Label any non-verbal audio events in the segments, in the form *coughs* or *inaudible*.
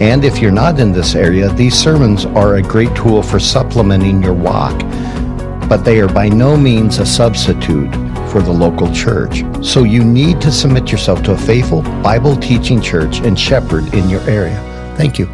And if you're not in this area, these sermons are a great tool for supplementing your walk, but they are by no means a substitute for the local church. So you need to submit yourself to a faithful Bible teaching church and shepherd in your area. Thank you.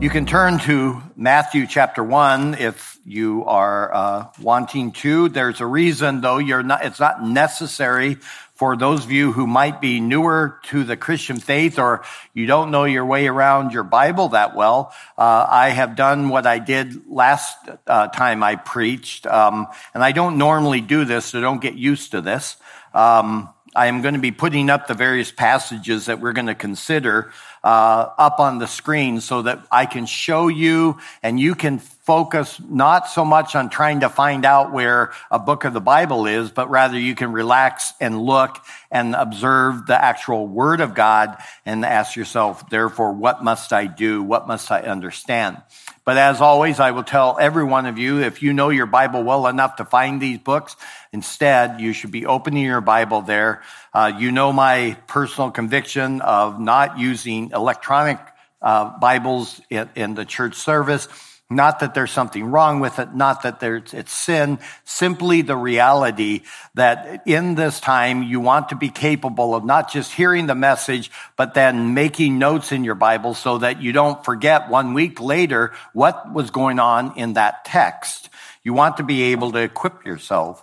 You can turn to Matthew chapter one if you are uh, wanting to. There's a reason, though. You're not. It's not necessary for those of you who might be newer to the Christian faith or you don't know your way around your Bible that well. Uh, I have done what I did last uh, time I preached, um, and I don't normally do this, so don't get used to this. Um, I am going to be putting up the various passages that we're going to consider uh, up on the screen so that I can show you and you can focus not so much on trying to find out where a book of the Bible is, but rather you can relax and look and observe the actual word of God and ask yourself, therefore, what must I do? What must I understand? But as always, I will tell every one of you, if you know your Bible well enough to find these books, instead, you should be opening your Bible there. Uh, you know my personal conviction of not using electronic uh, Bibles in, in the church service. Not that there's something wrong with it, not that there's, it's sin, simply the reality that in this time you want to be capable of not just hearing the message, but then making notes in your Bible so that you don't forget one week later what was going on in that text. You want to be able to equip yourself.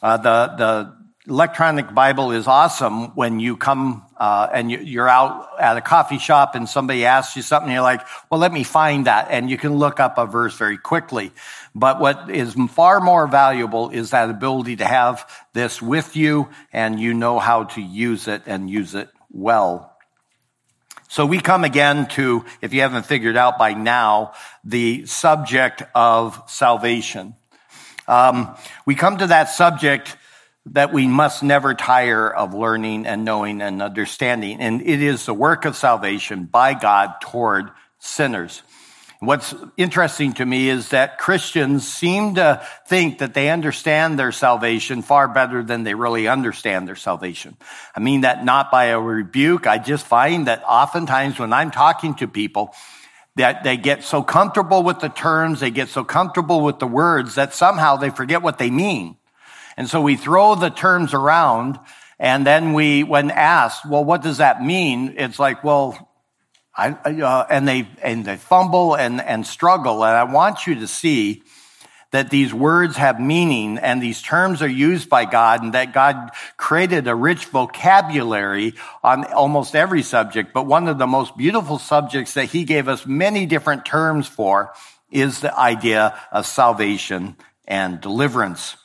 Uh, the, the electronic Bible is awesome when you come uh, and you're out at a coffee shop and somebody asks you something, you're like, well, let me find that. And you can look up a verse very quickly. But what is far more valuable is that ability to have this with you and you know how to use it and use it well. So we come again to, if you haven't figured out by now, the subject of salvation. Um, we come to that subject that we must never tire of learning and knowing and understanding. And it is the work of salvation by God toward sinners. What's interesting to me is that Christians seem to think that they understand their salvation far better than they really understand their salvation. I mean that not by a rebuke. I just find that oftentimes when I'm talking to people, that they get so comfortable with the terms, they get so comfortable with the words that somehow they forget what they mean. And so we throw the terms around and then we, when asked, well, what does that mean? It's like, well, I, uh, and they, and they fumble and, and struggle. And I want you to see that these words have meaning and these terms are used by God and that God created a rich vocabulary on almost every subject. But one of the most beautiful subjects that he gave us many different terms for is the idea of salvation and deliverance.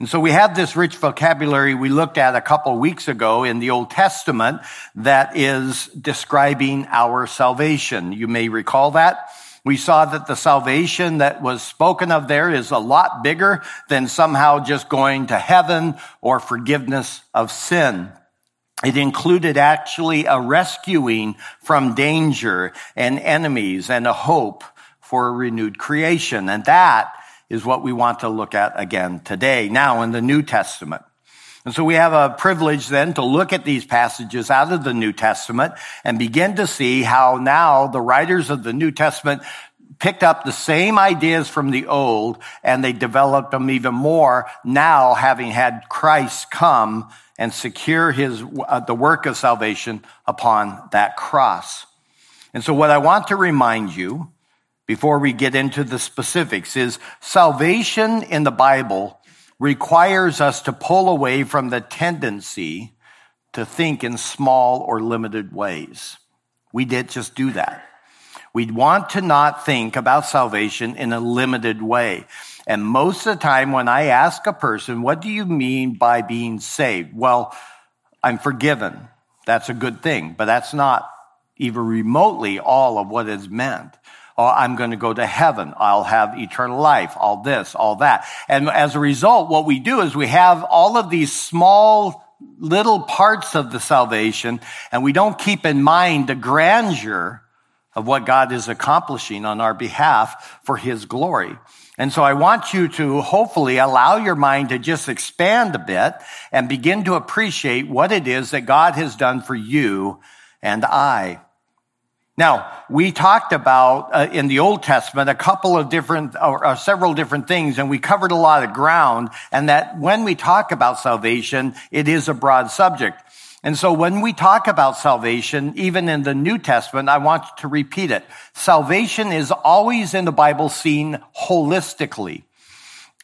And so we have this rich vocabulary we looked at a couple weeks ago in the Old Testament that is describing our salvation. You may recall that. We saw that the salvation that was spoken of there is a lot bigger than somehow just going to heaven or forgiveness of sin. It included actually a rescuing from danger and enemies and a hope for a renewed creation. And that is what we want to look at again today, now in the New Testament. And so we have a privilege then to look at these passages out of the New Testament and begin to see how now the writers of the New Testament picked up the same ideas from the old and they developed them even more now having had Christ come and secure his, uh, the work of salvation upon that cross. And so what I want to remind you before we get into the specifics is salvation in the Bible requires us to pull away from the tendency to think in small or limited ways. We did just do that. We want to not think about salvation in a limited way. And most of the time when I ask a person, what do you mean by being saved? Well, I'm forgiven. That's a good thing, but that's not even remotely all of what is meant. Oh, I'm going to go to heaven. I'll have eternal life. All this, all that. And as a result, what we do is we have all of these small little parts of the salvation and we don't keep in mind the grandeur of what God is accomplishing on our behalf for his glory. And so I want you to hopefully allow your mind to just expand a bit and begin to appreciate what it is that God has done for you and I. Now, we talked about uh, in the Old Testament a couple of different, or, or several different things, and we covered a lot of ground, and that when we talk about salvation, it is a broad subject. And so when we talk about salvation, even in the New Testament, I want to repeat it. Salvation is always in the Bible seen holistically.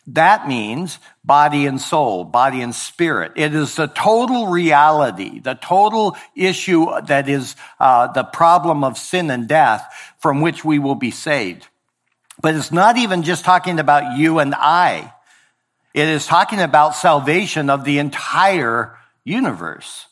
That means body and soul, body and spirit. It is the total reality, the total issue that is uh, the problem of sin and death from which we will be saved. But it's not even just talking about you and I. It is talking about salvation of the entire universe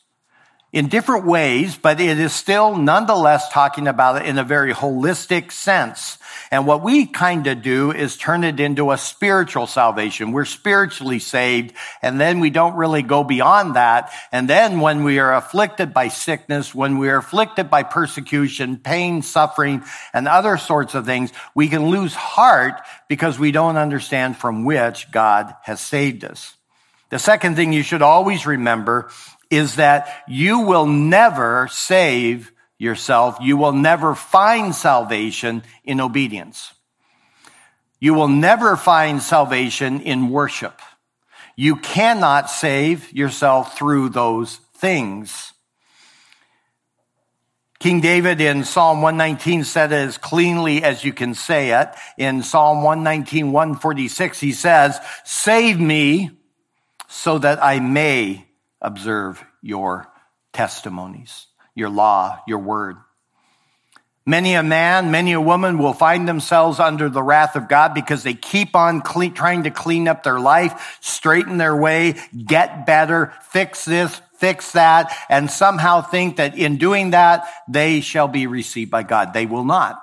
in different ways, but it is still nonetheless talking about it in a very holistic sense. And what we kind of do is turn it into a spiritual salvation. We're spiritually saved, and then we don't really go beyond that. And then when we are afflicted by sickness, when we are afflicted by persecution, pain, suffering, and other sorts of things, we can lose heart because we don't understand from which God has saved us. The second thing you should always remember is that you will never save yourself. You will never find salvation in obedience. You will never find salvation in worship. You cannot save yourself through those things. King David in Psalm 119 said it as cleanly as you can say it. In Psalm 119, 146, he says, Save me so that I may observe your testimonies, your law, your word. Many a man, many a woman will find themselves under the wrath of God because they keep on clean, trying to clean up their life, straighten their way, get better, fix this, fix that, and somehow think that in doing that, they shall be received by God. They will not.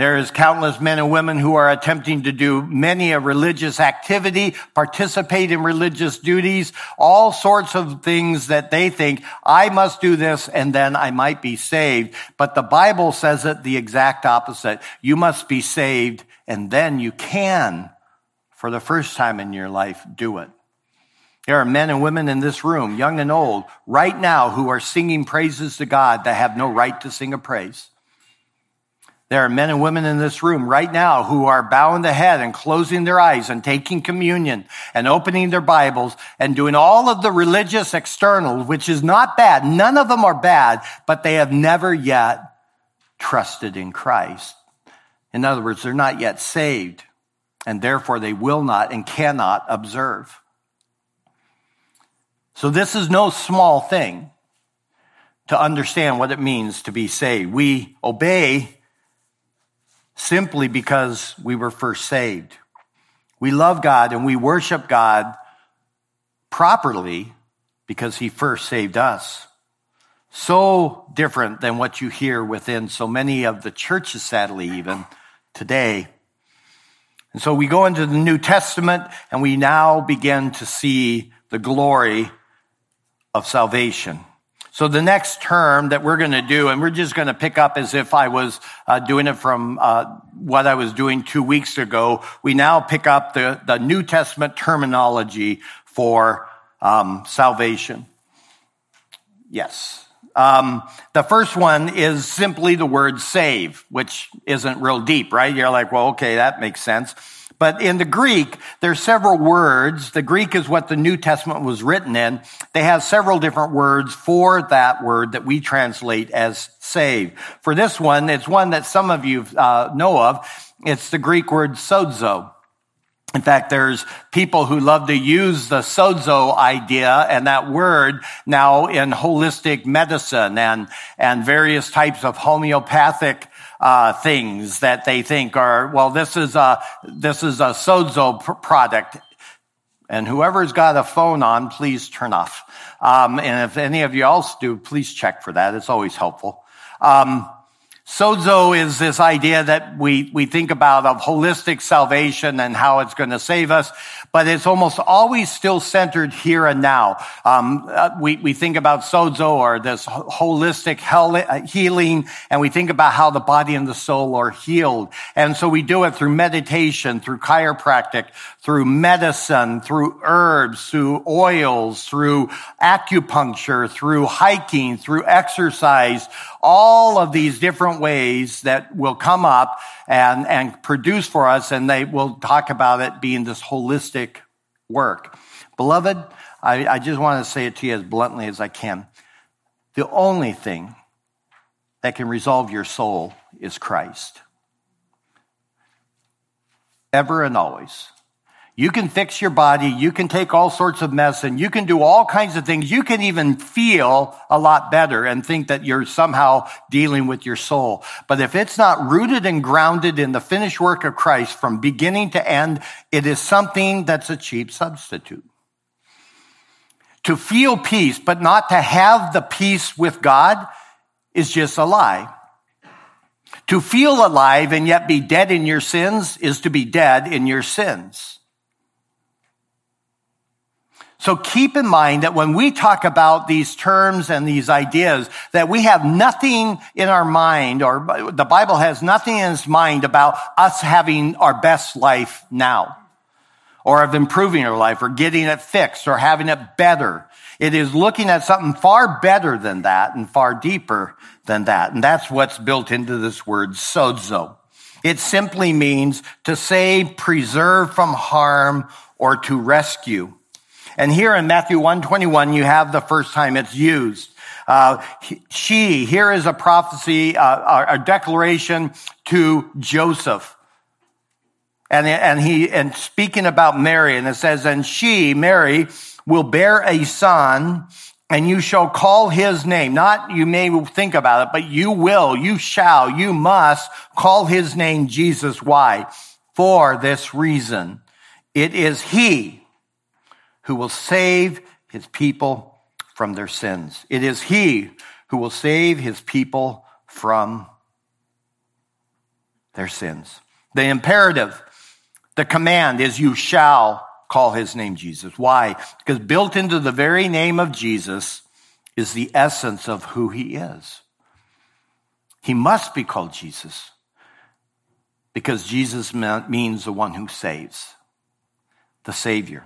There is countless men and women who are attempting to do many a religious activity, participate in religious duties, all sorts of things that they think, I must do this and then I might be saved. But the Bible says it the exact opposite. You must be saved and then you can, for the first time in your life, do it. There are men and women in this room, young and old, right now who are singing praises to God that have no right to sing a praise. There are men and women in this room right now who are bowing the head and closing their eyes and taking communion and opening their Bibles and doing all of the religious external, which is not bad. None of them are bad, but they have never yet trusted in Christ. In other words, they're not yet saved and therefore they will not and cannot observe. So this is no small thing to understand what it means to be saved. We obey simply because we were first saved. We love God and we worship God properly because he first saved us. So different than what you hear within so many of the churches, sadly, even today. And so we go into the New Testament and we now begin to see the glory of salvation. So the next term that we're going to do, and we're just going to pick up as if I was uh, doing it from uh, what I was doing two weeks ago. We now pick up the, the New Testament terminology for um, salvation. Yes. Um, the first one is simply the word save, which isn't real deep, right? You're like, well, okay, that makes sense. But in the Greek, there's several words. The Greek is what the New Testament was written in. They have several different words for that word that we translate as save. For this one, it's one that some of you uh, know of. It's the Greek word sozo. In fact, there's people who love to use the sozo idea and that word now in holistic medicine and, and various types of homeopathic uh, things that they think are, well, this is a, this is a sozo pr- product. And whoever's got a phone on, please turn off. Um, and if any of you else do, please check for that. It's always helpful. Um, Sozo is this idea that we, we think about of holistic salvation and how it's going to save us, but it's almost always still centered here and now. Um, uh, we, we think about sozo or this holistic uh, healing, and we think about how the body and the soul are healed. And so we do it through meditation, through chiropractic, through medicine, through herbs, through oils, through acupuncture, through hiking, through exercise, all of these different ways that will come up and, and produce for us, and they will talk about it being this holistic work. Beloved, I, I just want to say it to you as bluntly as I can. The only thing that can resolve your soul is Christ. Ever and always. You can fix your body. You can take all sorts of medicine. You can do all kinds of things. You can even feel a lot better and think that you're somehow dealing with your soul. But if it's not rooted and grounded in the finished work of Christ from beginning to end, it is something that's a cheap substitute. To feel peace, but not to have the peace with God is just a lie. To feel alive and yet be dead in your sins is to be dead in your sins. So keep in mind that when we talk about these terms and these ideas, that we have nothing in our mind, or the Bible has nothing in its mind about us having our best life now, or of improving our life, or getting it fixed, or having it better. It is looking at something far better than that and far deeper than that. And that's what's built into this word sozo. It simply means to save, preserve from harm, or to rescue. And here in Matthew 121, you have the first time it's used. Uh, she, here is a prophecy, uh, a declaration to Joseph. And, and he, and speaking about Mary, and it says, and she, Mary, will bear a son, and you shall call his name. Not you may think about it, but you will, you shall, you must call his name Jesus. Why? For this reason. It is he who will save his people from their sins. It is he who will save his people from their sins. The imperative, the command is you shall call his name Jesus. Why? Because built into the very name of Jesus is the essence of who he is. He must be called Jesus because Jesus means the one who saves, the Savior.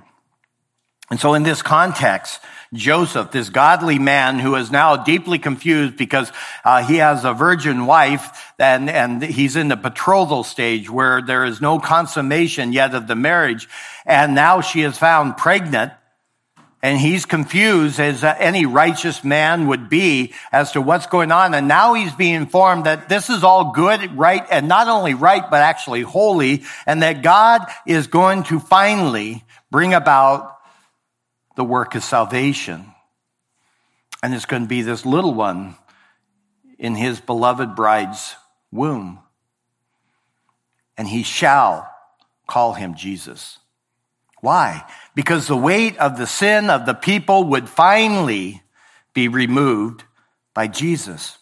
And so in this context, Joseph, this godly man who is now deeply confused because uh, he has a virgin wife and, and he's in the betrothal stage where there is no consummation yet of the marriage. And now she is found pregnant and he's confused as any righteous man would be as to what's going on. And now he's being informed that this is all good, right, and not only right, but actually holy, and that God is going to finally bring about the work of salvation. And it's going to be this little one in his beloved bride's womb. And he shall call him Jesus. Why? Because the weight of the sin of the people would finally be removed by Jesus.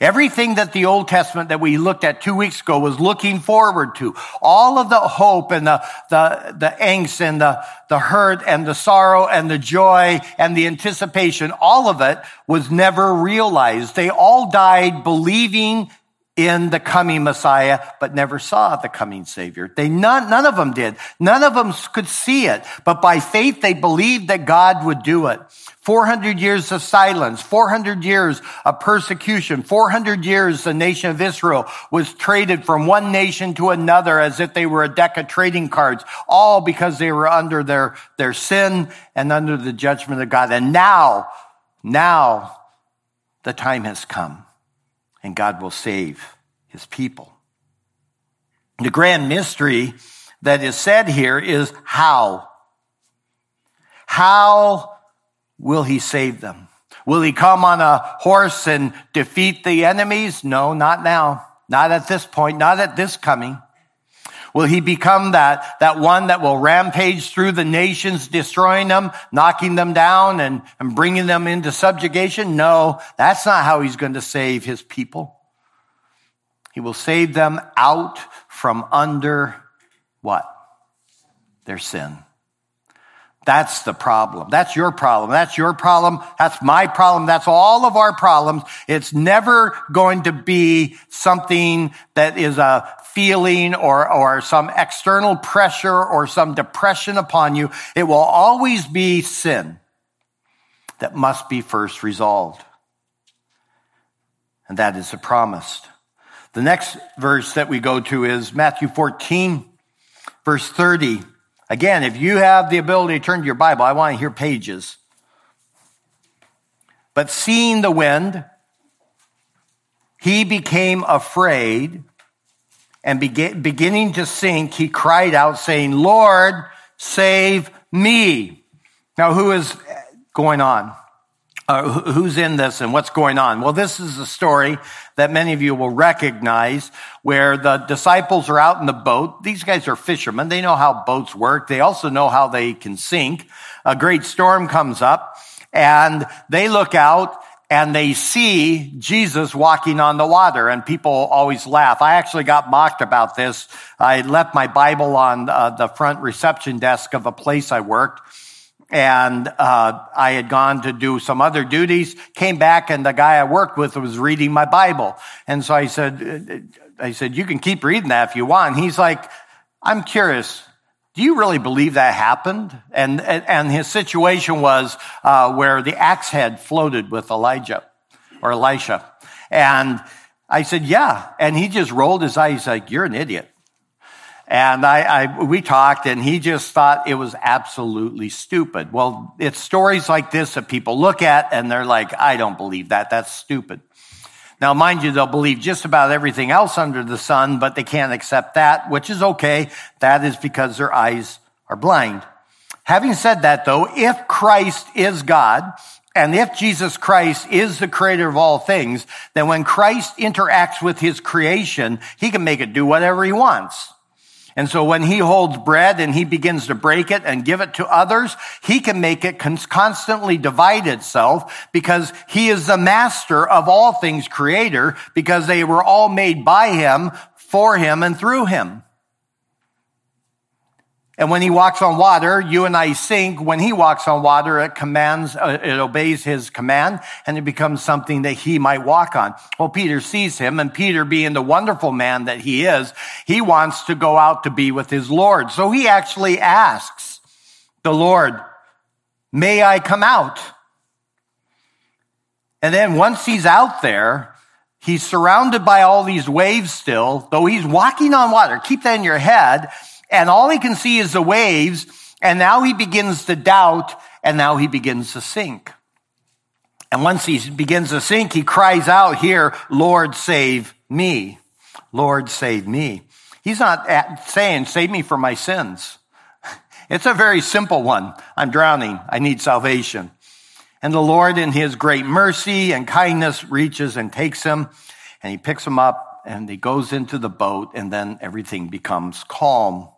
Everything that the Old Testament that we looked at two weeks ago was looking forward to. All of the hope and the, the, the angst and the, the hurt and the sorrow and the joy and the anticipation, all of it was never realized. They all died believing in the coming Messiah, but never saw the coming Savior. They none, none of them did. None of them could see it, but by faith they believed that God would do it. 400 years of silence, 400 years of persecution, 400 years the nation of Israel was traded from one nation to another as if they were a deck of trading cards, all because they were under their, their sin and under the judgment of God. And now, now the time has come and God will save his people. The grand mystery that is said here is how. How will he save them? Will he come on a horse and defeat the enemies? No, not now. Not at this point, not at this coming. Will he become that, that one that will rampage through the nations, destroying them, knocking them down and, and bringing them into subjugation? No, that's not how he's going to save his people. He will save them out from under what? Their sin. That's the problem. That's your problem. That's your problem. That's my problem. That's all of our problems. It's never going to be something that is a feeling or, or some external pressure or some depression upon you. It will always be sin that must be first resolved. And that is a promise. The next verse that we go to is Matthew 14, verse 30. Again, if you have the ability to turn to your Bible, I want to hear pages. But seeing the wind, he became afraid and beginning to sink, he cried out, saying, Lord, save me. Now, who is going on? Uh, who's in this and what's going on? Well, this is a story that many of you will recognize where the disciples are out in the boat. These guys are fishermen. They know how boats work. They also know how they can sink. A great storm comes up and they look out and they see Jesus walking on the water and people always laugh. I actually got mocked about this. I left my Bible on uh, the front reception desk of a place I worked and uh, I had gone to do some other duties. Came back, and the guy I worked with was reading my Bible, and so I said, uh, "I said you can keep reading that if you want." And he's like, "I'm curious. Do you really believe that happened?" And and his situation was uh, where the axe head floated with Elijah or Elisha, and I said, "Yeah," and he just rolled his eyes. Like, "You're an idiot." And I, I, we talked and he just thought it was absolutely stupid. Well, it's stories like this that people look at and they're like, I don't believe that. That's stupid. Now, mind you, they'll believe just about everything else under the sun, but they can't accept that, which is okay. That is because their eyes are blind. Having said that though, if Christ is God, and if Jesus Christ is the creator of all things, then when Christ interacts with his creation, he can make it do whatever he wants. And so when he holds bread and he begins to break it and give it to others, he can make it constantly divide itself because he is the master of all things creator because they were all made by him, for him, and through him. And when he walks on water, you and I sink. When he walks on water, it commands, uh, it obeys his command and it becomes something that he might walk on. Well, Peter sees him and Peter being the wonderful man that he is, he wants to go out to be with his Lord. So he actually asks the Lord, may I come out? And then once he's out there, he's surrounded by all these waves still, though he's walking on water. Keep that in your head and all he can see is the waves. And now he begins to doubt and now he begins to sink. And once he begins to sink, he cries out here, Lord, save me. Lord, save me. He's not uh, saying, save me from my sins. *laughs* It's a very simple one. I'm drowning. I need salvation. And the Lord in his great mercy and kindness reaches and takes him and he picks him up and he goes into the boat and then everything becomes calm.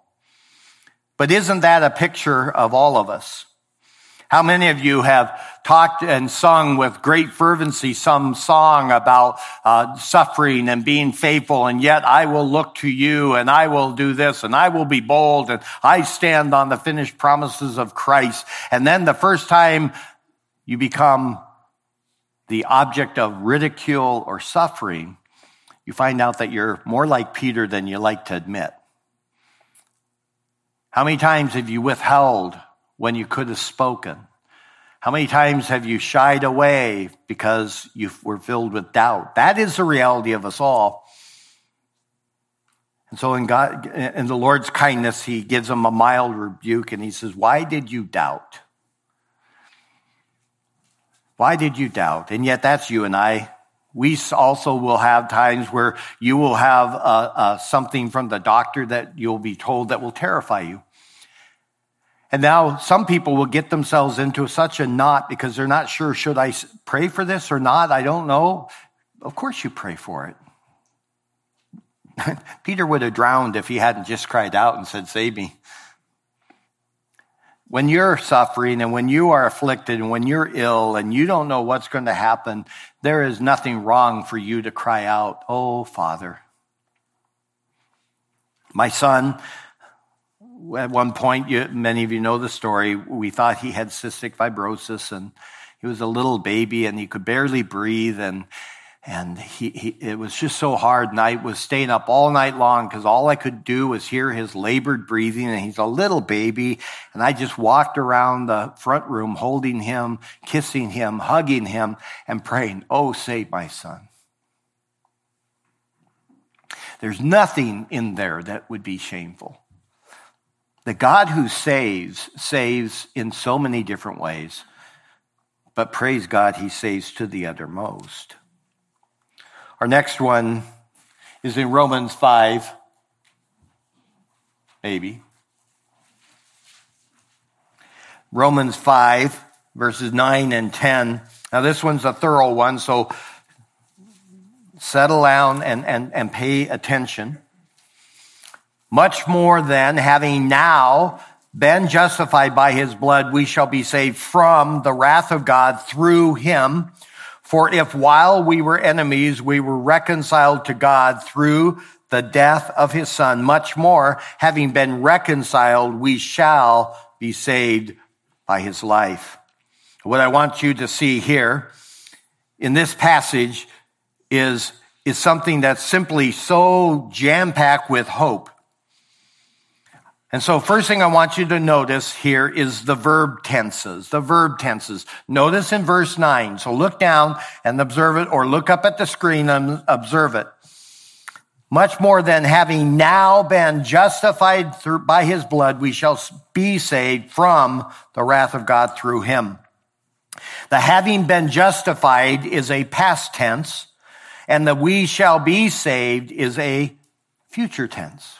But isn't that a picture of all of us? How many of you have talked and sung with great fervency some song about uh, suffering and being faithful, and yet I will look to you and I will do this and I will be bold and I stand on the finished promises of Christ. And then the first time you become the object of ridicule or suffering, you find out that you're more like Peter than you like to admit. How many times have you withheld when you could have spoken? How many times have you shied away because you were filled with doubt? That is the reality of us all. And so in God, in the Lord's kindness, he gives them a mild rebuke and he says, why did you doubt? Why did you doubt? And yet that's you and I. We also will have times where you will have uh, uh, something from the doctor that you'll be told that will terrify you. And now some people will get themselves into such a knot because they're not sure, should I pray for this or not? I don't know. Of course you pray for it. *laughs* Peter would have drowned if he hadn't just cried out and said, Save me. When you're suffering and when you are afflicted and when you're ill and you don't know what's going to happen, there is nothing wrong for you to cry out, Oh, Father. My son, at one point, you, many of you know the story, we thought he had cystic fibrosis and he was a little baby and he could barely breathe. And and he, he, it was just so hard. And i was staying up all night long because all i could do was hear his labored breathing. And he's a little baby. And i just walked around the front room holding him kissing him hugging him and praying oh save my son. There's nothing in there that would be shameful. The god who saves saves in so many different ways. But praise god he saves to the uttermost our next one is in Romans 5, maybe. Romans 5, verses 9 and 10. Now, this one's a thorough one, so settle down and, and, and pay attention. Much more than having now been justified by his blood, we shall be saved from the wrath of God through him. For if while we were enemies, we were reconciled to God through the death of his son, much more, having been reconciled, we shall be saved by his life. What I want you to see here in this passage is, is something that's simply so jam packed with hope. And so first thing I want you to notice here is the verb tenses, the verb tenses. Notice in verse nine. So look down and observe it or look up at the screen and observe it. Much more than having now been justified through, by his blood, we shall be saved from the wrath of God through him. The having been justified is a past tense and the we shall be saved is a future tense.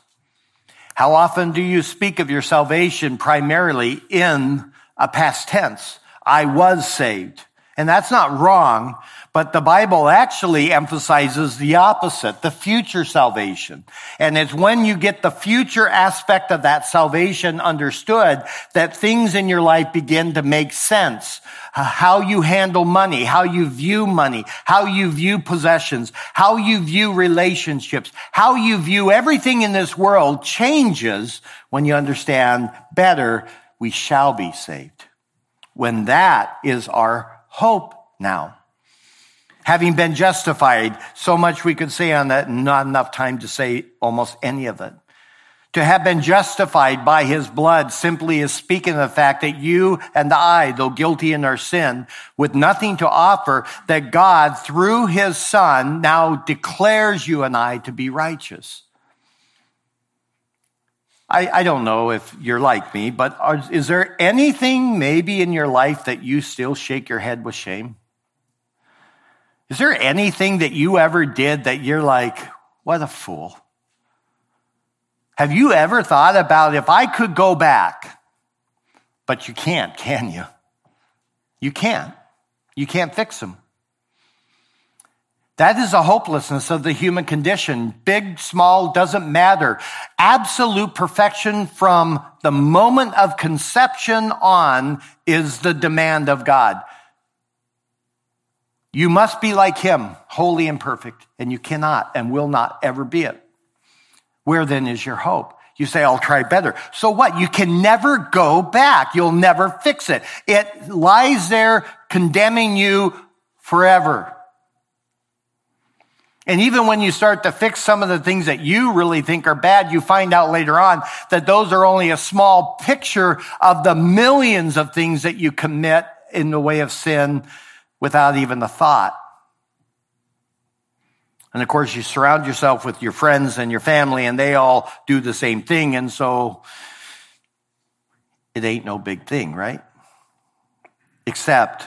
How often do you speak of your salvation primarily in a past tense? I was saved. And that's not wrong, but the Bible actually emphasizes the opposite, the future salvation. And it's when you get the future aspect of that salvation understood that things in your life begin to make sense. How you handle money, how you view money, how you view possessions, how you view relationships, how you view everything in this world changes when you understand better we shall be saved. When that is our hope now. Having been justified, so much we could say on that, not enough time to say almost any of it. To have been justified by his blood simply is speaking of the fact that you and I, though guilty in our sin, with nothing to offer, that God, through his son, now declares you and I to be righteous. I, I don't know if you're like me, but are, is there anything maybe in your life that you still shake your head with shame? Is there anything that you ever did that you're like, what a fool? Have you ever thought about if I could go back? But you can't, can you? You can't. You can't fix them. That is a hopelessness of the human condition. Big, small, doesn't matter. Absolute perfection from the moment of conception on is the demand of God. You must be like him, holy and perfect, and you cannot and will not ever be it. Where then is your hope? You say, I'll try better. So what? You can never go back. You'll never fix it. It lies there condemning you forever. And even when you start to fix some of the things that you really think are bad, you find out later on that those are only a small picture of the millions of things that you commit in the way of sin without even the thought. And of course, you surround yourself with your friends and your family, and they all do the same thing. And so it ain't no big thing, right? Except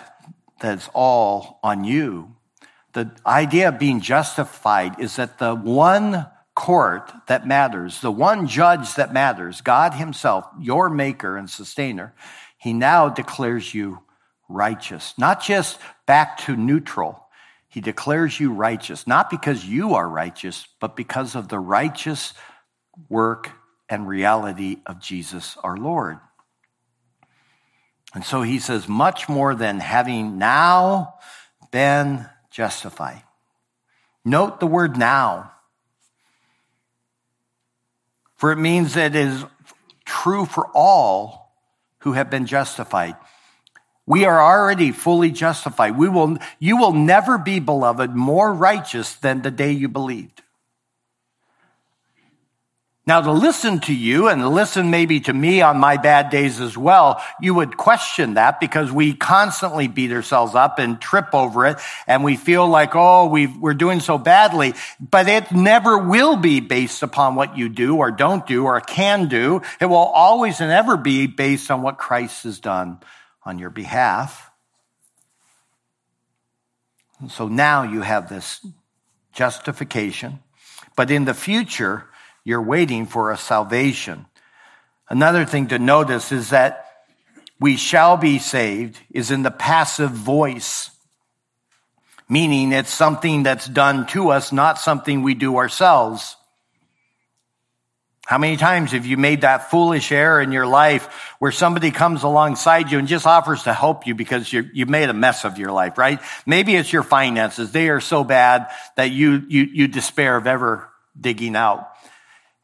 that it's all on you. The idea of being justified is that the one court that matters, the one judge that matters, God Himself, your maker and sustainer, He now declares you righteous, not just back to neutral he declares you righteous, not because you are righteous, but because of the righteous work and reality of Jesus our Lord. And so he says, much more than having now been justified. Note the word now. for it means that it is true for all who have been justified. We are already fully justified. We will, you will never be, beloved, more righteous than the day you believed. Now, to listen to you and to listen maybe to me on my bad days as well, you would question that because we constantly beat ourselves up and trip over it and we feel like, oh, we are doing so badly. But it never will be based upon what you do or don't do or can do. It will always and ever be based on what Christ has done on your behalf. And so now you have this justification. But in the future, you're waiting for a salvation. Another thing to notice is that we shall be saved is in the passive voice, meaning it's something that's done to us, not something we do ourselves. How many times have you made that foolish error in your life where somebody comes alongside you and just offers to help you because you have made a mess of your life, right? Maybe it's your finances. They are so bad that you, you, you despair of ever digging out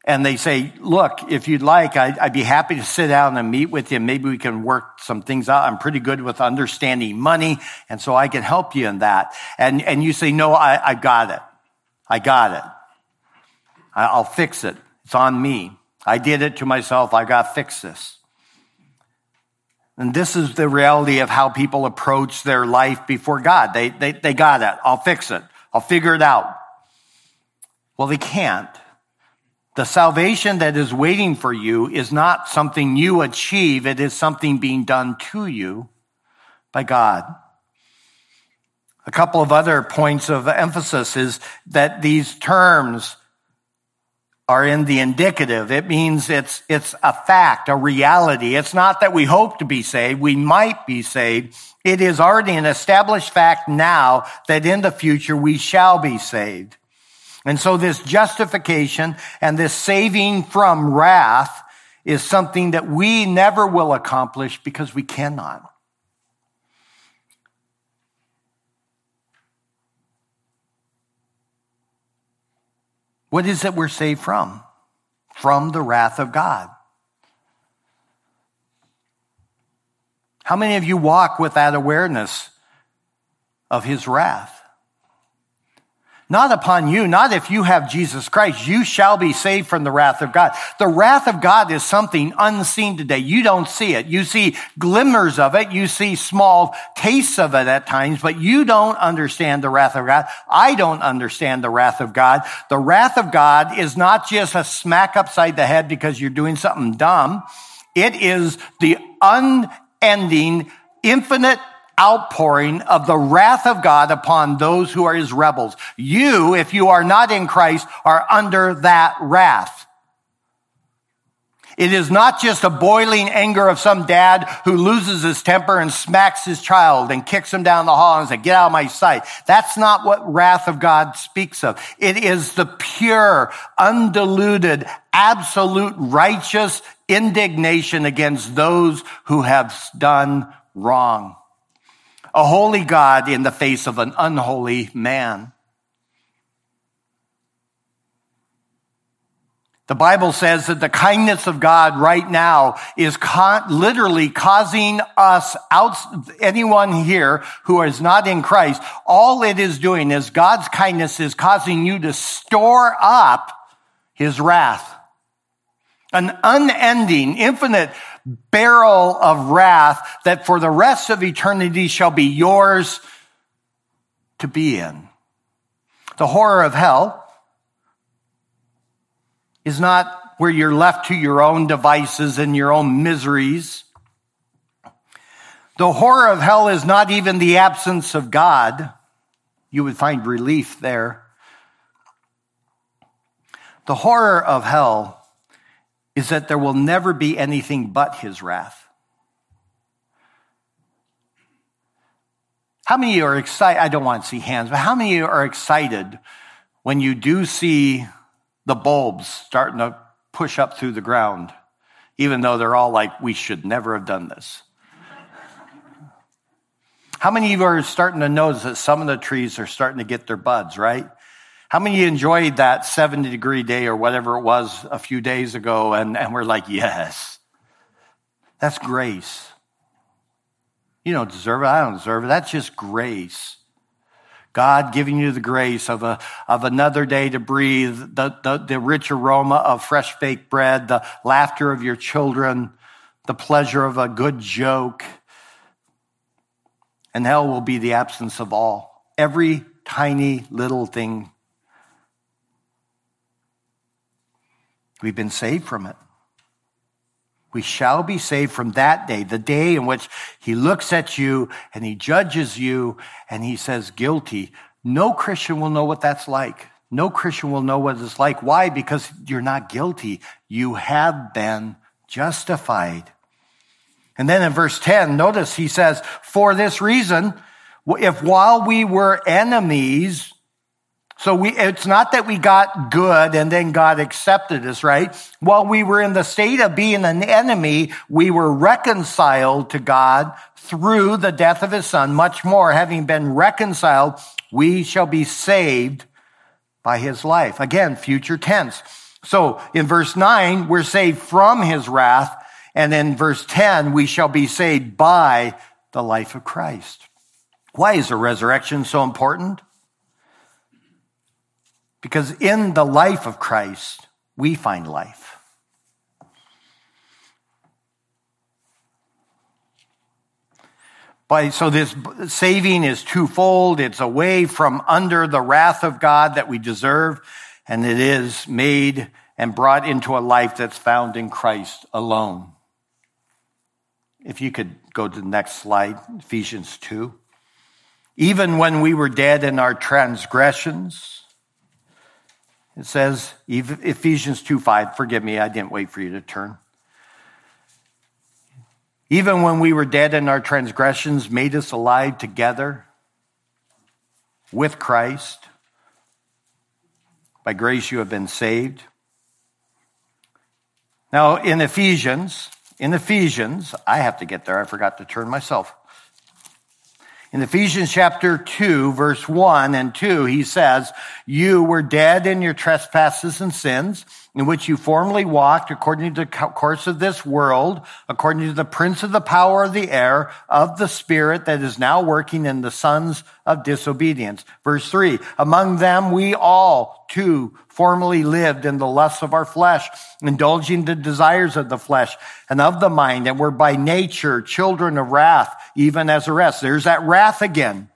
and they say, look, if you'd like, I'd, I'd, be happy to sit down and meet with you. Maybe we can work some things out. I'm pretty good with understanding money. And so I can help you in that. And, and you say, no, I, I got it. I got it. I'll fix it. It's on me. I did it to myself. I got to fix this. And this is the reality of how people approach their life before God. They, they, they got it. I'll fix it. I'll figure it out. Well, they can't the salvation that is waiting for you is not something you achieve, it is something being done to you by God. A couple of other points of emphasis is that these terms are in the indicative. It means it's, it's a fact, a reality. It's not that we hope to be saved. We might be saved. It is already an established fact now that in the future we shall be saved. And so this justification and this saving from wrath is something that we never will accomplish because we cannot. What is it we're saved from? From the wrath of God. How many of you walk with that awareness of his wrath? Not upon you, not if you have Jesus Christ. You shall be saved from the wrath of God. The wrath of God is something unseen today. You don't see it. You see glimmers of it. You see small tastes of it at times, but you don't understand the wrath of God. I don't understand the wrath of God. The wrath of God is not just a smack upside the head because you're doing something dumb. It is the unending, infinite outpouring of the wrath of God upon those who are his rebels. You, if you are not in Christ, are under that wrath. It is not just a boiling anger of some dad who loses his temper and smacks his child and kicks him down the hall and says, get out of my sight. That's not what wrath of God speaks of. It is the pure, undiluted, absolute righteous indignation against those who have done wrong a holy God in the face of an unholy man. The Bible says that the kindness of God right now is literally causing us out, anyone here who is not in Christ, all it is doing is God's kindness is causing you to store up his wrath. An unending, infinite barrel of wrath that for the rest of eternity shall be yours to be in. The horror of hell is not where you're left to your own devices and your own miseries. The horror of hell is not even the absence of God. You would find relief there. The horror of hell is that there will never be anything but his wrath. How many of you are excited? I don't want to see hands, but how many you are excited when you do see the bulbs starting to push up through the ground, even though they're all like, we should never have done this? How many of you are starting to notice that some of the trees are starting to get their buds, right? How many enjoyed that 70 degree day or whatever it was a few days ago and, and we're like, yes, that's grace. You don't deserve it. I don't deserve it. That's just grace. God giving you the grace of, a, of another day to breathe, the, the, the rich aroma of fresh baked bread, the laughter of your children, the pleasure of a good joke. And hell will be the absence of all. Every tiny little thing. We've been saved from it. We shall be saved from that day, the day in which he looks at you and he judges you and he says guilty. No Christian will know what that's like. No Christian will know what it's like. Why? Because you're not guilty. You have been justified. And then in verse 10, notice he says, for this reason, if while we were enemies, so we, it's not that we got good and then God accepted us, right? While we were in the state of being an enemy, we were reconciled to God through the death of his son. Much more, having been reconciled, we shall be saved by his life. Again, future tense. So in verse nine, we're saved from his wrath. And in verse 10, we shall be saved by the life of Christ. Why is the resurrection so important? Because in the life of Christ, we find life. By, so this saving is twofold. It's away from under the wrath of God that we deserve, and it is made and brought into a life that's found in Christ alone. If you could go to the next slide, Ephesians 2. Even when we were dead in our transgressions, it says, Ephesians 2 5, forgive me, I didn't wait for you to turn. Even when we were dead in our transgressions, made us alive together with Christ. By grace you have been saved. Now, in Ephesians, in Ephesians, I have to get there. I forgot to turn myself. In Ephesians chapter 2, verse 1 and 2, he says, You were dead in your trespasses and sins, in which you formerly walked according to the course of this world, according to the prince of the power of the air, of the spirit that is now working in the sons of disobedience. Verse 3, Among them we all too formerly lived in the lusts of our flesh, indulging the desires of the flesh and of the mind, and were by nature children of wrath, even as the rest. There's that wrath again.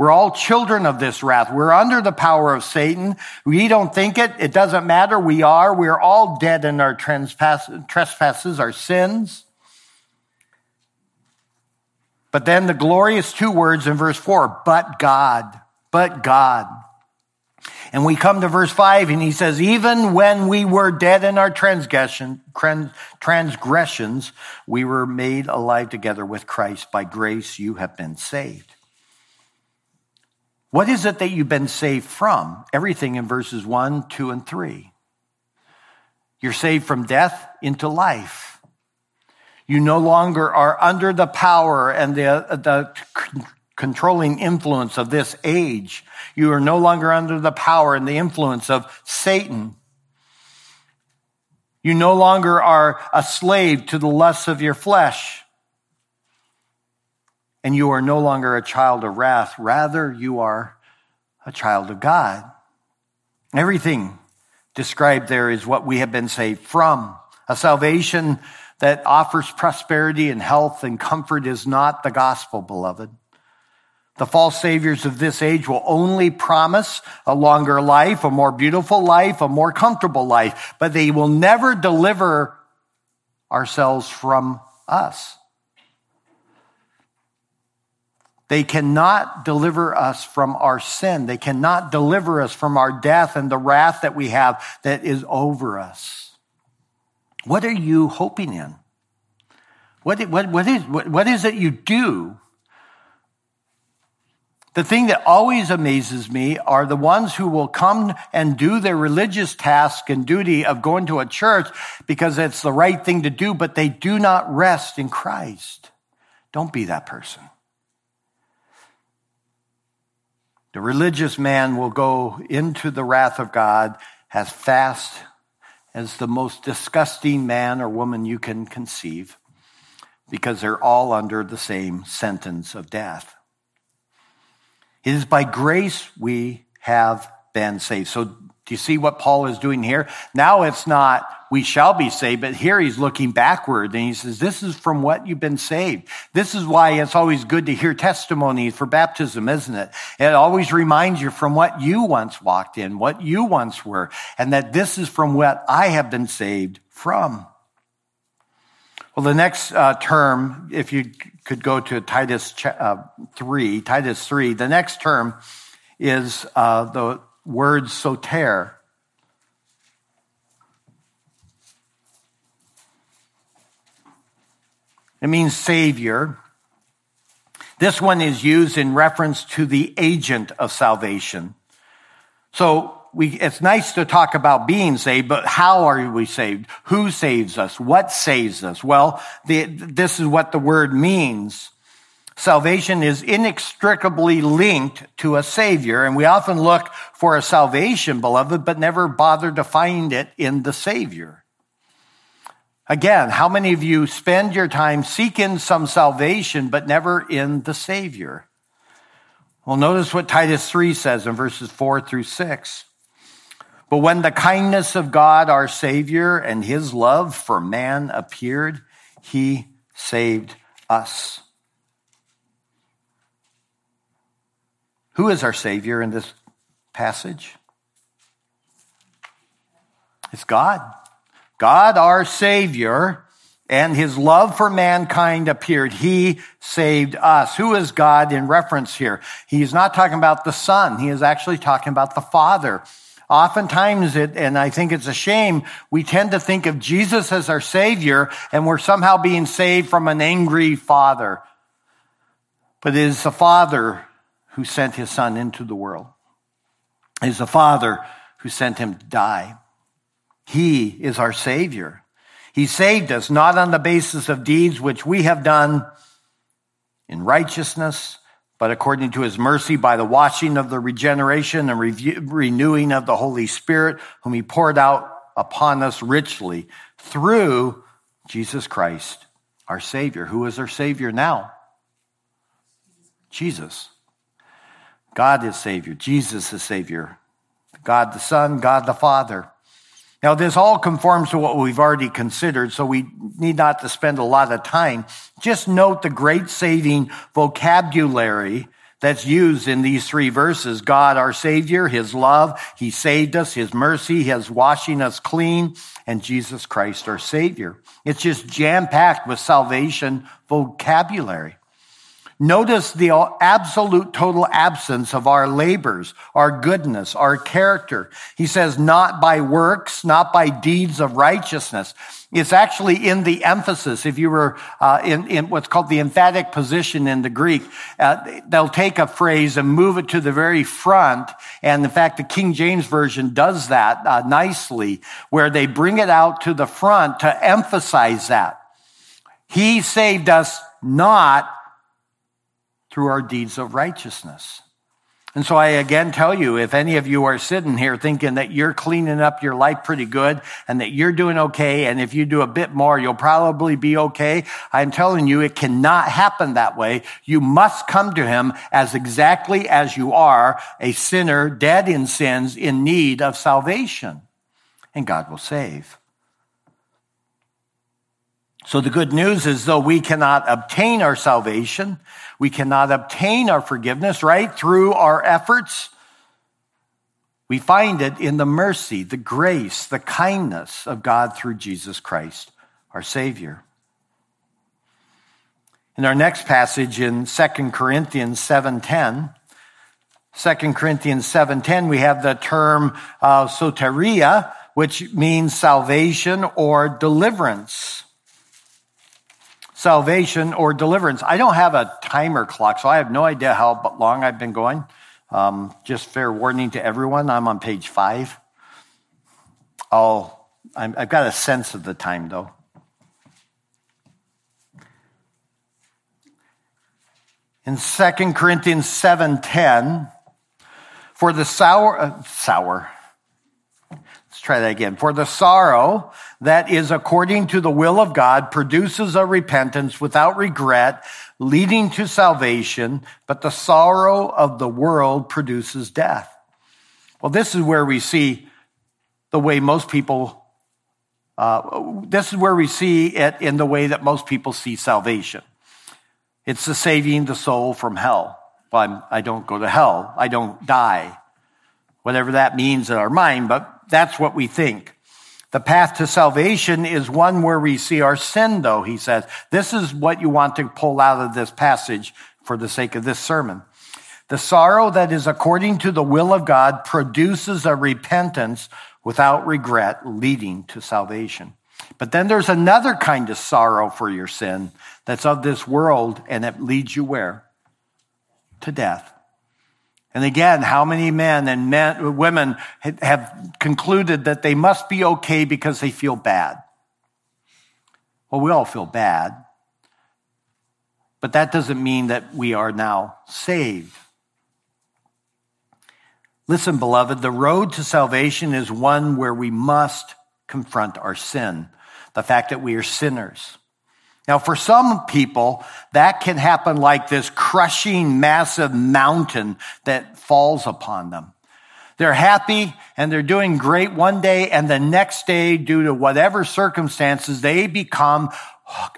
We're all children of this wrath. We're under the power of Satan. We don't think it. It doesn't matter. We are. We're all dead in our trespasses, our sins. But then the glorious two words in verse four, but God, but God. And we come to verse 5 and he says, even when we were dead in our transgression, transgressions, we were made alive together with Christ. By grace you have been saved. What is it that you've been saved from? Everything in verses 1, 2, and 3. You're saved from death into life. You no longer are under the power and the, the controlling influence of this age. You are no longer under the power and the influence of Satan. You no longer are a slave to the lusts of your flesh. And you are no longer a child of wrath. Rather, you are a child of God. Everything described there is what we have been saved from. A salvation that offers prosperity and health and comfort is not the gospel, beloved. The false saviors of this age will only promise a longer life, a more beautiful life, a more comfortable life, but they will never deliver ourselves from us. They cannot deliver us from our sin. They cannot deliver us from our death and the wrath that we have that is over us. What are you hoping in? What, what, what, is, what, what is it you do the thing that always amazes me are the ones who will come and do their religious task and duty of going to a church because it's the right thing to do, but they do not rest in Christ. Don't be that person. The religious man will go into the wrath of God as fast as the most disgusting man or woman you can conceive because they're all under the same sentence of death. It is by grace we have been saved. So do you see what Paul is doing here? Now it's not we shall be saved, but here he's looking backward and he says, this is from what you've been saved. This is why it's always good to hear testimonies for baptism, isn't it? It always reminds you from what you once walked in, what you once were, and that this is from what I have been saved from. Well, the next uh, term, if you could go to Titus uh, 3, Titus 3, the next term is uh, the word soter. It means savior. This one is used in reference to the agent of salvation. So we, it's nice to talk about being saved, but how are we saved? Who saves us? What saves us? Well, the, this is what the word means. Salvation is inextricably linked to a savior, and we often look for a salvation, beloved, but never bother to find it in the savior. Again, how many of you spend your time seeking some salvation, but never in the savior? Well, notice what Titus 3 says in verses 4 through 6. But when the kindness of God, our Savior, and his love for man appeared, he saved us. Who is our Savior in this passage? It's God. God, our Savior, and his love for mankind appeared. He saved us. Who is God in reference here? He's not talking about the Son. He is actually talking about the Father. Oftentimes, it, and I think it's a shame, we tend to think of Jesus as our Savior and we're somehow being saved from an angry Father. But it is the Father who sent His Son into the world. It is the Father who sent Him to die. He is our Savior. He saved us not on the basis of deeds which we have done in righteousness, but according to his mercy by the washing of the regeneration and renewing of the Holy Spirit, whom he poured out upon us richly through Jesus Christ, our Savior. Who is our Savior now? Jesus. God is Savior. Jesus is Savior. God the Son, God the Father. Now, this all conforms to what we've already considered, so we need not to spend a lot of time. Just note the great saving vocabulary that's used in these three verses. God, our Savior, His love, He saved us, His mercy, His washing us clean, and Jesus Christ, our Savior. It's just jam packed with salvation vocabulary. Notice the absolute total absence of our labors, our goodness, our character. He says, not by works, not by deeds of righteousness. It's actually in the emphasis. If you were uh, in, in, what's called the emphatic position in the Greek, uh, they'll take a phrase and move it to the very front. And in fact, the King James Version does that uh, nicely, where they bring it out to the front to emphasize that. He saved us not through our deeds of righteousness. And so I again tell you, if any of you are sitting here thinking that you're cleaning up your life pretty good and that you're doing okay, and if you do a bit more, you'll probably be okay, I'm telling you, it cannot happen that way. You must come to Him as exactly as you are, a sinner, dead in sins, in need of salvation. And God will save. So the good news is though we cannot obtain our salvation, we cannot obtain our forgiveness, right? Through our efforts. We find it in the mercy, the grace, the kindness of God through Jesus Christ, our Savior. In our next passage in 2 Corinthians 7.10, 2 Corinthians 7.10, we have the term uh, soteria, which means salvation or deliverance salvation or deliverance. I don't have a timer clock, so I have no idea how long I've been going. Um, just fair warning to everyone, I'm on page five. I'll, i have got a sense of the time though. In 2 Corinthians 7:10, For the sour, uh, sour. Let's try that again. For the sorrow that is according to the will of God produces a repentance without regret, leading to salvation, but the sorrow of the world produces death. Well, this is where we see the way most people, uh, this is where we see it in the way that most people see salvation. It's the saving the soul from hell. Well, I'm, I do not go to hell. I don't die. Whatever that means in our mind, but that's what we think. The path to salvation is one where we see our sin, though, he says. This is what you want to pull out of this passage for the sake of this sermon. The sorrow that is according to the will of God produces a repentance without regret leading to salvation. But then there's another kind of sorrow for your sin that's of this world and it leads you where? To death. And again, how many men and men, women have concluded that they must be okay because they feel bad? Well, we all feel bad. But that doesn't mean that we are now saved. Listen, beloved, the road to salvation is one where we must confront our sin, the fact that we are sinners. Now, for some people, that can happen like this crushing, massive mountain that falls upon them. They're happy and they're doing great one day, and the next day, due to whatever circumstances, they become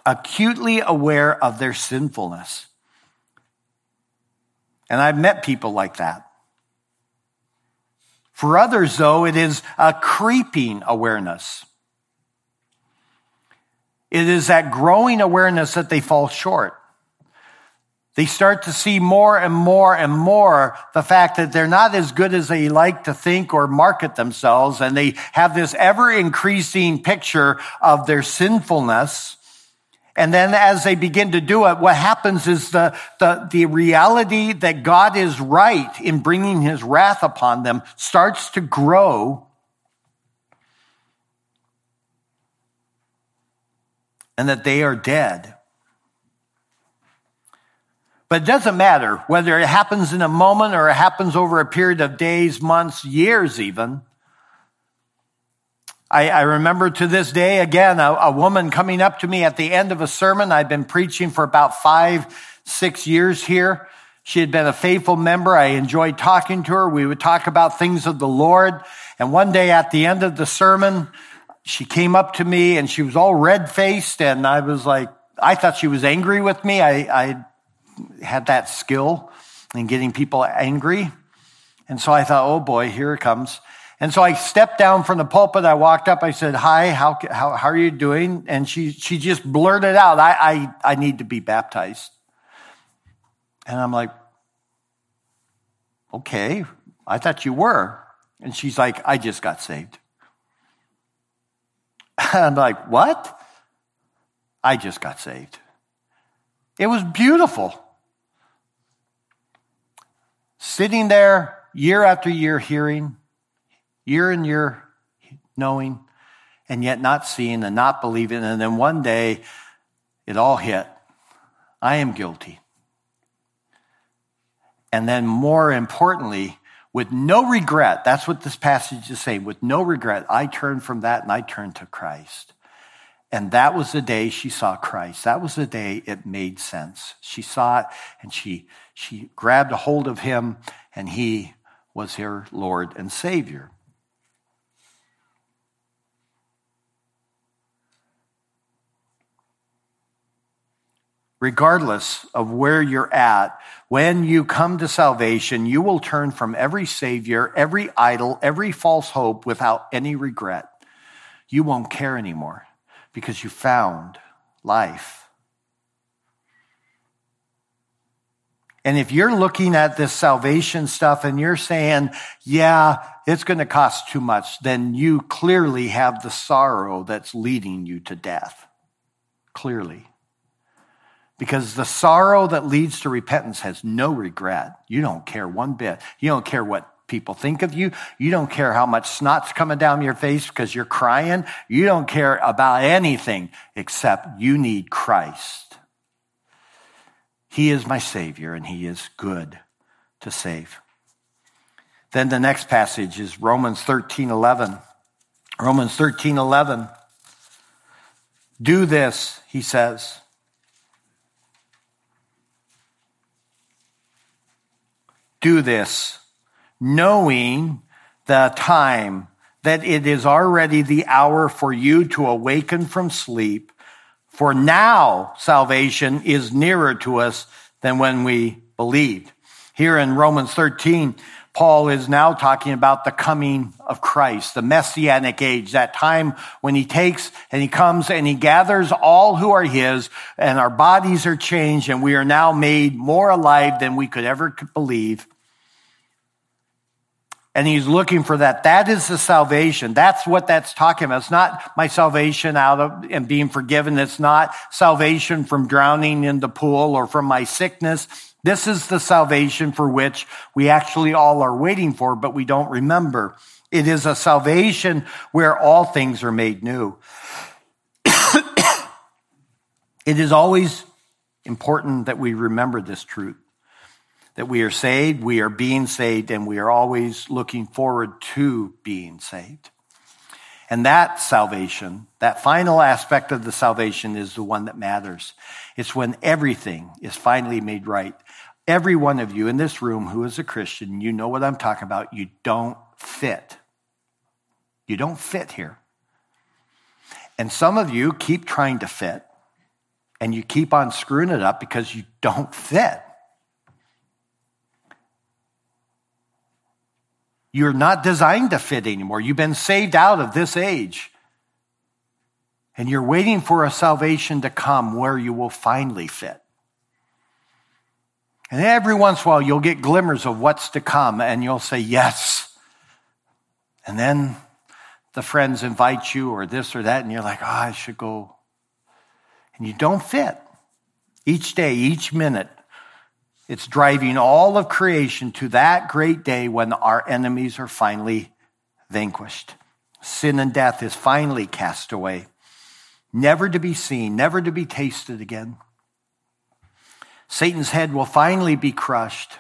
acutely aware of their sinfulness. And I've met people like that. For others, though, it is a creeping awareness. It is that growing awareness that they fall short. They start to see more and more and more the fact that they're not as good as they like to think or market themselves. And they have this ever increasing picture of their sinfulness. And then as they begin to do it, what happens is the, the, the reality that God is right in bringing his wrath upon them starts to grow and that they are dead. But it doesn't matter whether it happens in a moment or it happens over a period of days, months, years, even. I, I remember to this day, again, a, a woman coming up to me at the end of a sermon. I'd been preaching for about five, six years here. She had been a faithful member. I enjoyed talking to her. We would talk about things of the Lord. And one day at the end of the sermon, she came up to me and she was all red faced and I was like, I thought she was angry with me. I, I had that skill in getting people angry. And so I thought, oh boy, here it comes. And so I stepped down from the pulpit. I walked up. I said, hi, how, how, how are you doing? And she, she just blurted out, I, I, I need to be baptized. And I'm like, okay, I thought you were. And she's like, I just got saved. *laughs* I'm like, what? I just got saved. It was beautiful. Sitting there year after year, hearing, year and year knowing, and yet not seeing and not believing. And then one day, it all hit. I am guilty. And then, more importantly, with no regret. That's what this passage is saying. With no regret, I turned from that and I turned to Christ. And that was the day she saw Christ. That was the day it made sense. She saw it and she, she grabbed a hold of him and he was her Lord and Savior. regardless of where you're at, when you come to salvation, you will turn from every Savior, every idol, every false hope without any regret. You won't care anymore because you found life. And if you're looking at this salvation stuff and you're saying, yeah, it's going to cost too much, then you clearly have the sorrow that's leading you to death. Clearly. Because the sorrow that leads to repentance has no regret. You don't care one bit. You don't care what people think of you. You don't care how much snot's coming down your face because you're crying. You don't care about anything except you need Christ. He is my Savior and He is good to save. Then the next passage is Romans 13 11. Romans 13 11. Do this, he says. Do this, knowing the time that it is already the hour for you to awaken from sleep. For now salvation is nearer to us than when we believed. Here in Romans 13, Paul is now talking about the coming of Christ, the messianic age, that time when he takes and he comes and he gathers all who are his and our bodies are changed and we are now made more alive than we could ever believe. And he's looking for that. That is the salvation. That's what that's talking about. It's not my salvation out of and being forgiven. It's not salvation from drowning in the pool or from my sickness. This is the salvation for which we actually all are waiting for, but we don't remember. It is a salvation where all things are made new. *coughs* it is always important that we remember this truth that we are saved, we are being saved, and we are always looking forward to being saved. And that salvation, that final aspect of the salvation is the one that matters. It's when everything is finally made right. Every one of you in this room who is a Christian, you know what I'm talking about. You don't fit. You don't fit here. And some of you keep trying to fit and you keep on screwing it up because you don't fit. You're not designed to fit anymore. You've been saved out of this age. And you're waiting for a salvation to come where you will finally fit. And every once in a while, you'll get glimmers of what's to come, and you'll say, Yes. And then the friends invite you, or this or that, and you're like, Oh, I should go. And you don't fit. Each day, each minute, it's driving all of creation to that great day when our enemies are finally vanquished. Sin and death is finally cast away, never to be seen, never to be tasted again. Satan's head will finally be crushed.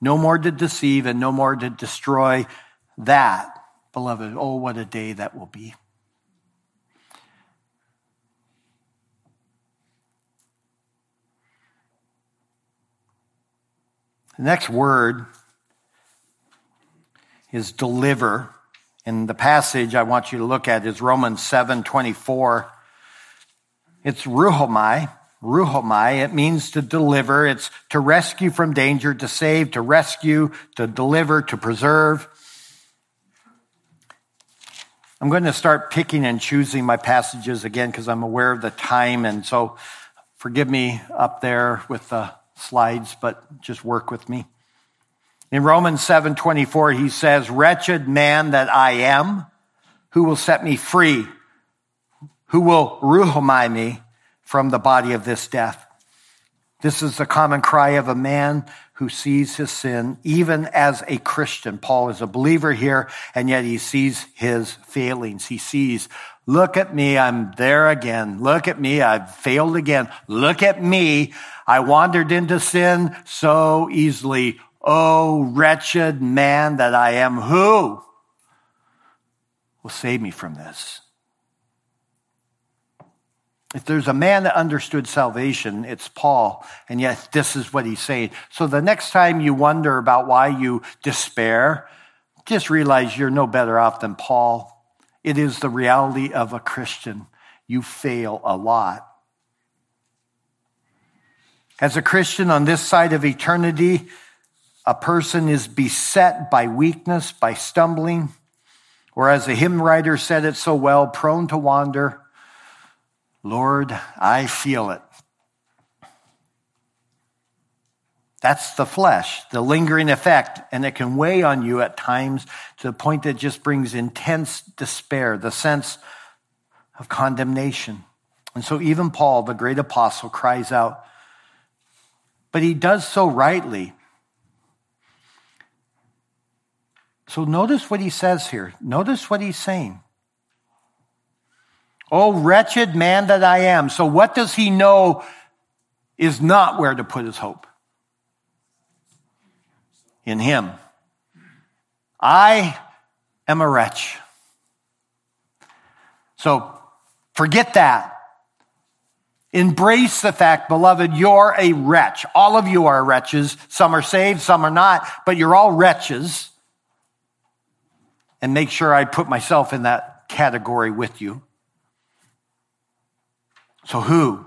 No more to deceive and no more to destroy that. Beloved, oh, what a day that will be. The next word is deliver. And the passage I want you to look at is Romans 7 24. It's rhuomai, rhuomai. It means to deliver. It's to rescue from danger, to save, to rescue, to deliver, to preserve. I'm going to start picking and choosing my passages again because I'm aware of the time. And so forgive me up there with the slides, but just work with me. In Romans 7:24 he says, "Wretched man that I am, who will set me free? Who will rhuomai me from the body of this death. This is the common cry of a man who sees his sin, even as a Christian. Paul is a believer here, and yet he sees his failings. He sees, look at me, I'm there again. Look at me, I've failed again. Look at me, I wandered into sin so easily. Oh, wretched man that I am, who will save me from this? If there's a man that understood salvation, it's Paul. And yet, this is what he's saying. So the next time you wonder about why you despair, just realize you're no better off than Paul. It is the reality of a Christian. You fail a lot. As a Christian on this side of eternity, a person is beset by weakness, by stumbling, or as a hymn writer said it so well, prone to wander Lord, I feel it. That's the flesh, the lingering effect, and it can weigh on you at times to the point that just brings intense despair, the sense of condemnation. And so even Paul, the great apostle, cries out, but he does so rightly. So notice what he says here. Notice what he's saying. Oh, wretched man that I am. So what does he know is not where to put his hope? In him. I am a wretch. So forget that. Embrace the fact, beloved, you're a wretch. All of you are wretches. Some are saved, some are not, but you're all wretches. And make sure I put myself in that category with you. So, who?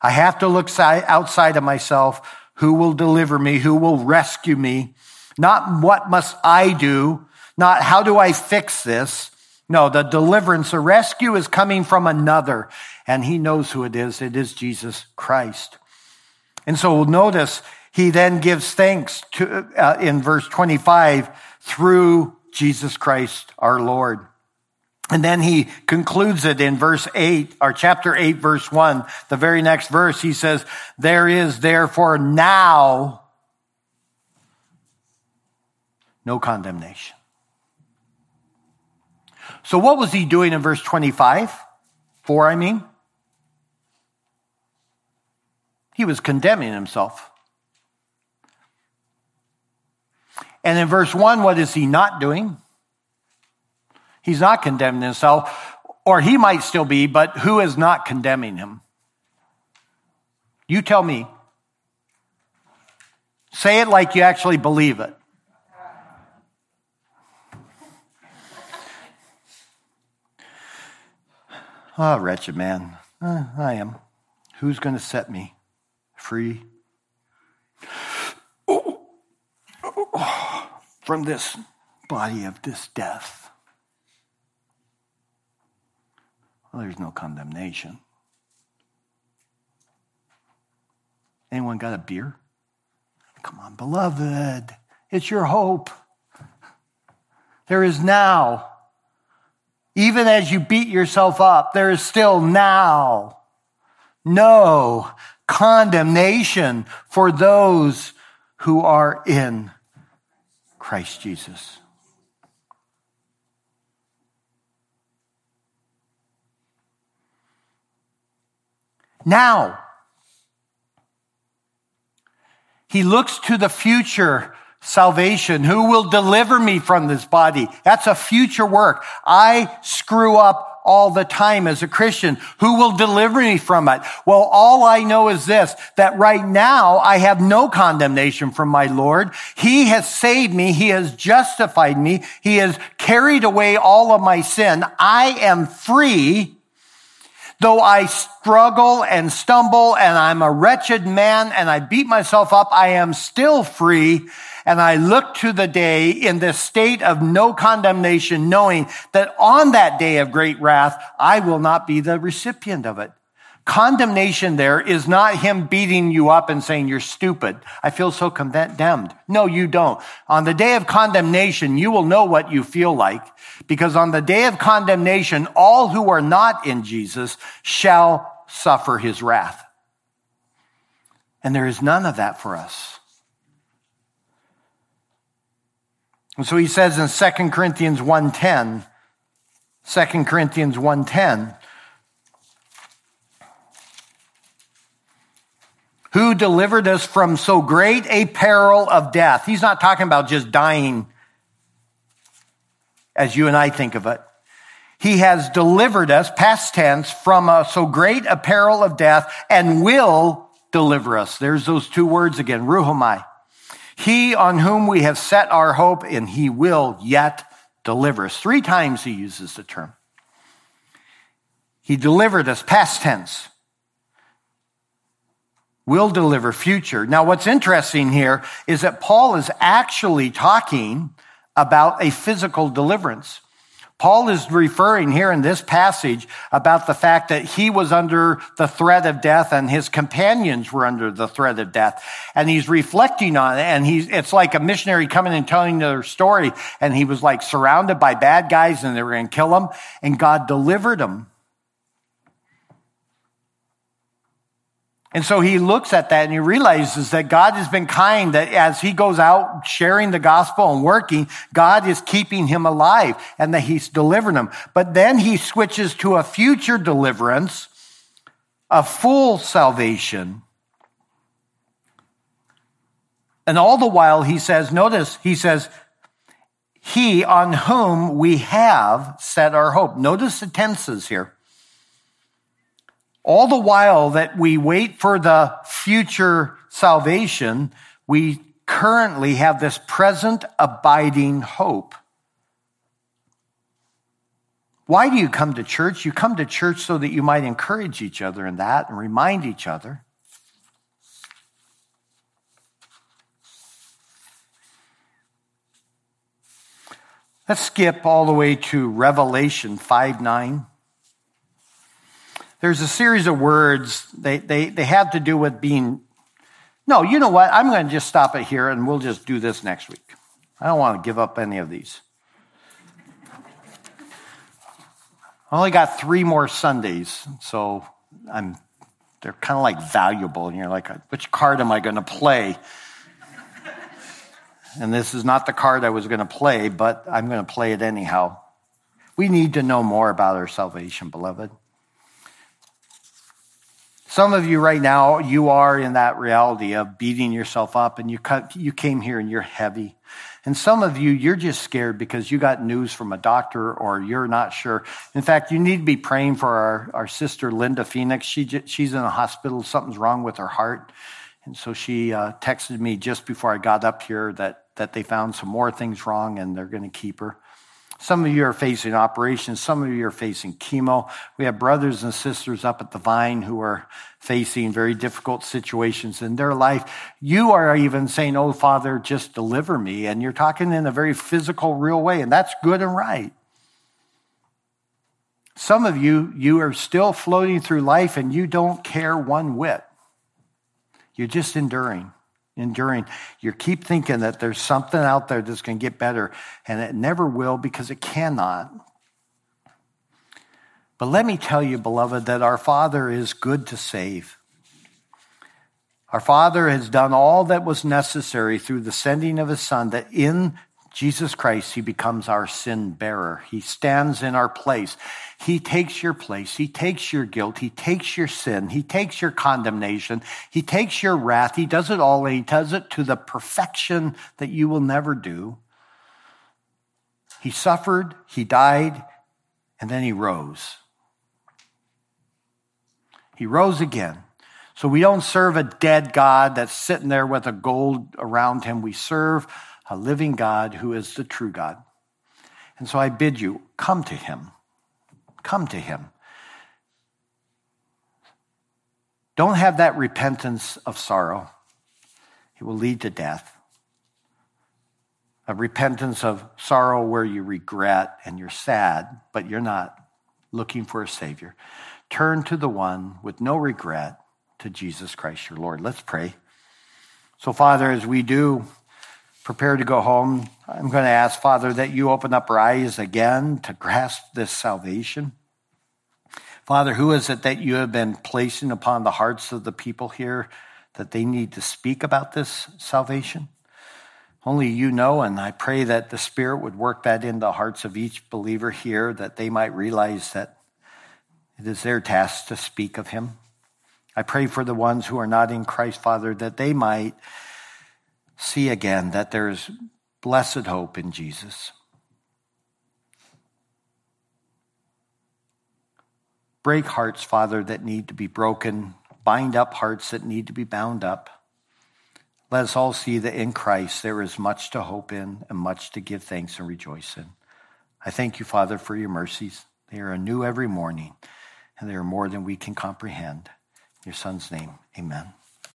I have to look outside of myself. Who will deliver me? Who will rescue me? Not what must I do? Not how do I fix this? No, the deliverance, the rescue is coming from another, and he knows who it is. It is Jesus Christ. And so notice he then gives thanks to, uh, in verse 25 through Jesus Christ our Lord. And then he concludes it in verse 8, or chapter 8, verse 1, the very next verse. He says, There is therefore now no condemnation. So, what was he doing in verse 25? 4, I mean? He was condemning himself. And in verse 1, what is he not doing? He's not condemning himself, or he might still be, but who is not condemning him? You tell me. Say it like you actually believe it. Ah, oh, wretched man. Uh, I am. Who's going to set me free from this body of this death? Well, there's no condemnation. Anyone got a beer? Come on, beloved. It's your hope. There is now even as you beat yourself up, there is still now no condemnation for those who are in Christ Jesus. Now, he looks to the future salvation. Who will deliver me from this body? That's a future work. I screw up all the time as a Christian. Who will deliver me from it? Well, all I know is this, that right now I have no condemnation from my Lord. He has saved me. He has justified me. He has carried away all of my sin. I am free. Though I struggle and stumble and I'm a wretched man and I beat myself up, I am still free and I look to the day in this state of no condemnation, knowing that on that day of great wrath, I will not be the recipient of it. Condemnation there is not him beating you up and saying you're stupid. I feel so condemned. No, you don't. On the day of condemnation, you will know what you feel like because on the day of condemnation, all who are not in Jesus shall suffer his wrath. And there is none of that for us. And so he says in 2 Corinthians 1.10, 2 Corinthians 1.10, who delivered us from so great a peril of death. He's not talking about just dying as you and I think of it. He has delivered us, past tense, from a, so great a peril of death and will deliver us. There's those two words again, rhuomai. He on whom we have set our hope, and he will yet deliver us. Three times he uses the term. He delivered us, past tense. Will deliver future. Now, what's interesting here is that Paul is actually talking about a physical deliverance. Paul is referring here in this passage about the fact that he was under the threat of death and his companions were under the threat of death. And he's reflecting on it and he's, it's like a missionary coming and telling their story. And he was like surrounded by bad guys and they were going to kill him and God delivered him. And so he looks at that and he realizes that God has been kind, that as he goes out sharing the gospel and working, God is keeping him alive and that he's delivering him. But then he switches to a future deliverance, a full salvation. And all the while he says, notice, he says, He on whom we have set our hope. Notice the tenses here. All the while that we wait for the future salvation, we currently have this present abiding hope. Why do you come to church? You come to church so that you might encourage each other in that and remind each other. Let's skip all the way to Revelation 5 9. There's a series of words, they, they, they have to do with being. No, you know what? I'm going to just stop it here and we'll just do this next week. I don't want to give up any of these. I only got three more Sundays, so I'm they're kind of like valuable, and you're like, which card am I going to play? and this is not the card I was going to play, but I'm going to play it anyhow. We need to know more about our salvation, beloved. Some of you right now, you are in that reality of beating yourself up and you, cut, you came here and you're heavy. And some of you, you're just scared because you got news from a doctor or you're not sure. In fact, you need to be praying for our, our sister, Linda Phoenix. She, she's in a hospital. Something's wrong with her heart. And so she uh, texted me just before I got up here that, that they found some more things wrong and they're going to keep her. Some of you are facing operations. Some of you are facing chemo. We have brothers and sisters up at the Vine who are facing very difficult situations in their life. You are even saying, Oh, Father, just deliver me. And you're talking in a very physical, real way. And that's good and right. Some of you, you are still floating through life and you don't care one whit. You're just enduring enduring. You keep thinking that there's something out there that's going to get better, and it never will because it cannot. But let me tell you, beloved, that our Father is good to save. Our Father has done all that was necessary through the sending of His Son, that in Jesus Christ, He becomes our sin bearer. He stands in our place. He takes your place. He takes your guilt. He takes your sin. He takes your condemnation. He takes your wrath. He does it all, and He does it to the perfection that you will never do. He suffered, He died, and then He rose. He rose again. So we don't serve a dead God that's sitting there with a gold around him. We serve a living God who is the true God. And so I bid you, come to him. Come to him. Don't have that repentance of sorrow, it will lead to death. A repentance of sorrow where you regret and you're sad, but you're not looking for a Savior. Turn to the one with no regret, to Jesus Christ your Lord. Let's pray. So, Father, as we do, prepare to go home, I'm going to ask, Father, that you open up our eyes again to grasp this salvation. Father, who is it that you have been placing upon the hearts of the people here that they need to speak about this salvation? Only you know, and I pray that the Spirit would work that in the hearts of each believer here, that they might realize that it is their task to speak of Him. I pray for the ones who are not in Christ, Father, that they might see again that there is blessed hope in Jesus. Break hearts, Father, that need to be broken. Bind up hearts that need to be bound up. Let us all see that in Christ there is much to hope in and much to give thanks and rejoice in. I thank you, Father, for your mercies. They are anew every morning, and they are more than we can comprehend. In your Son's name, amen.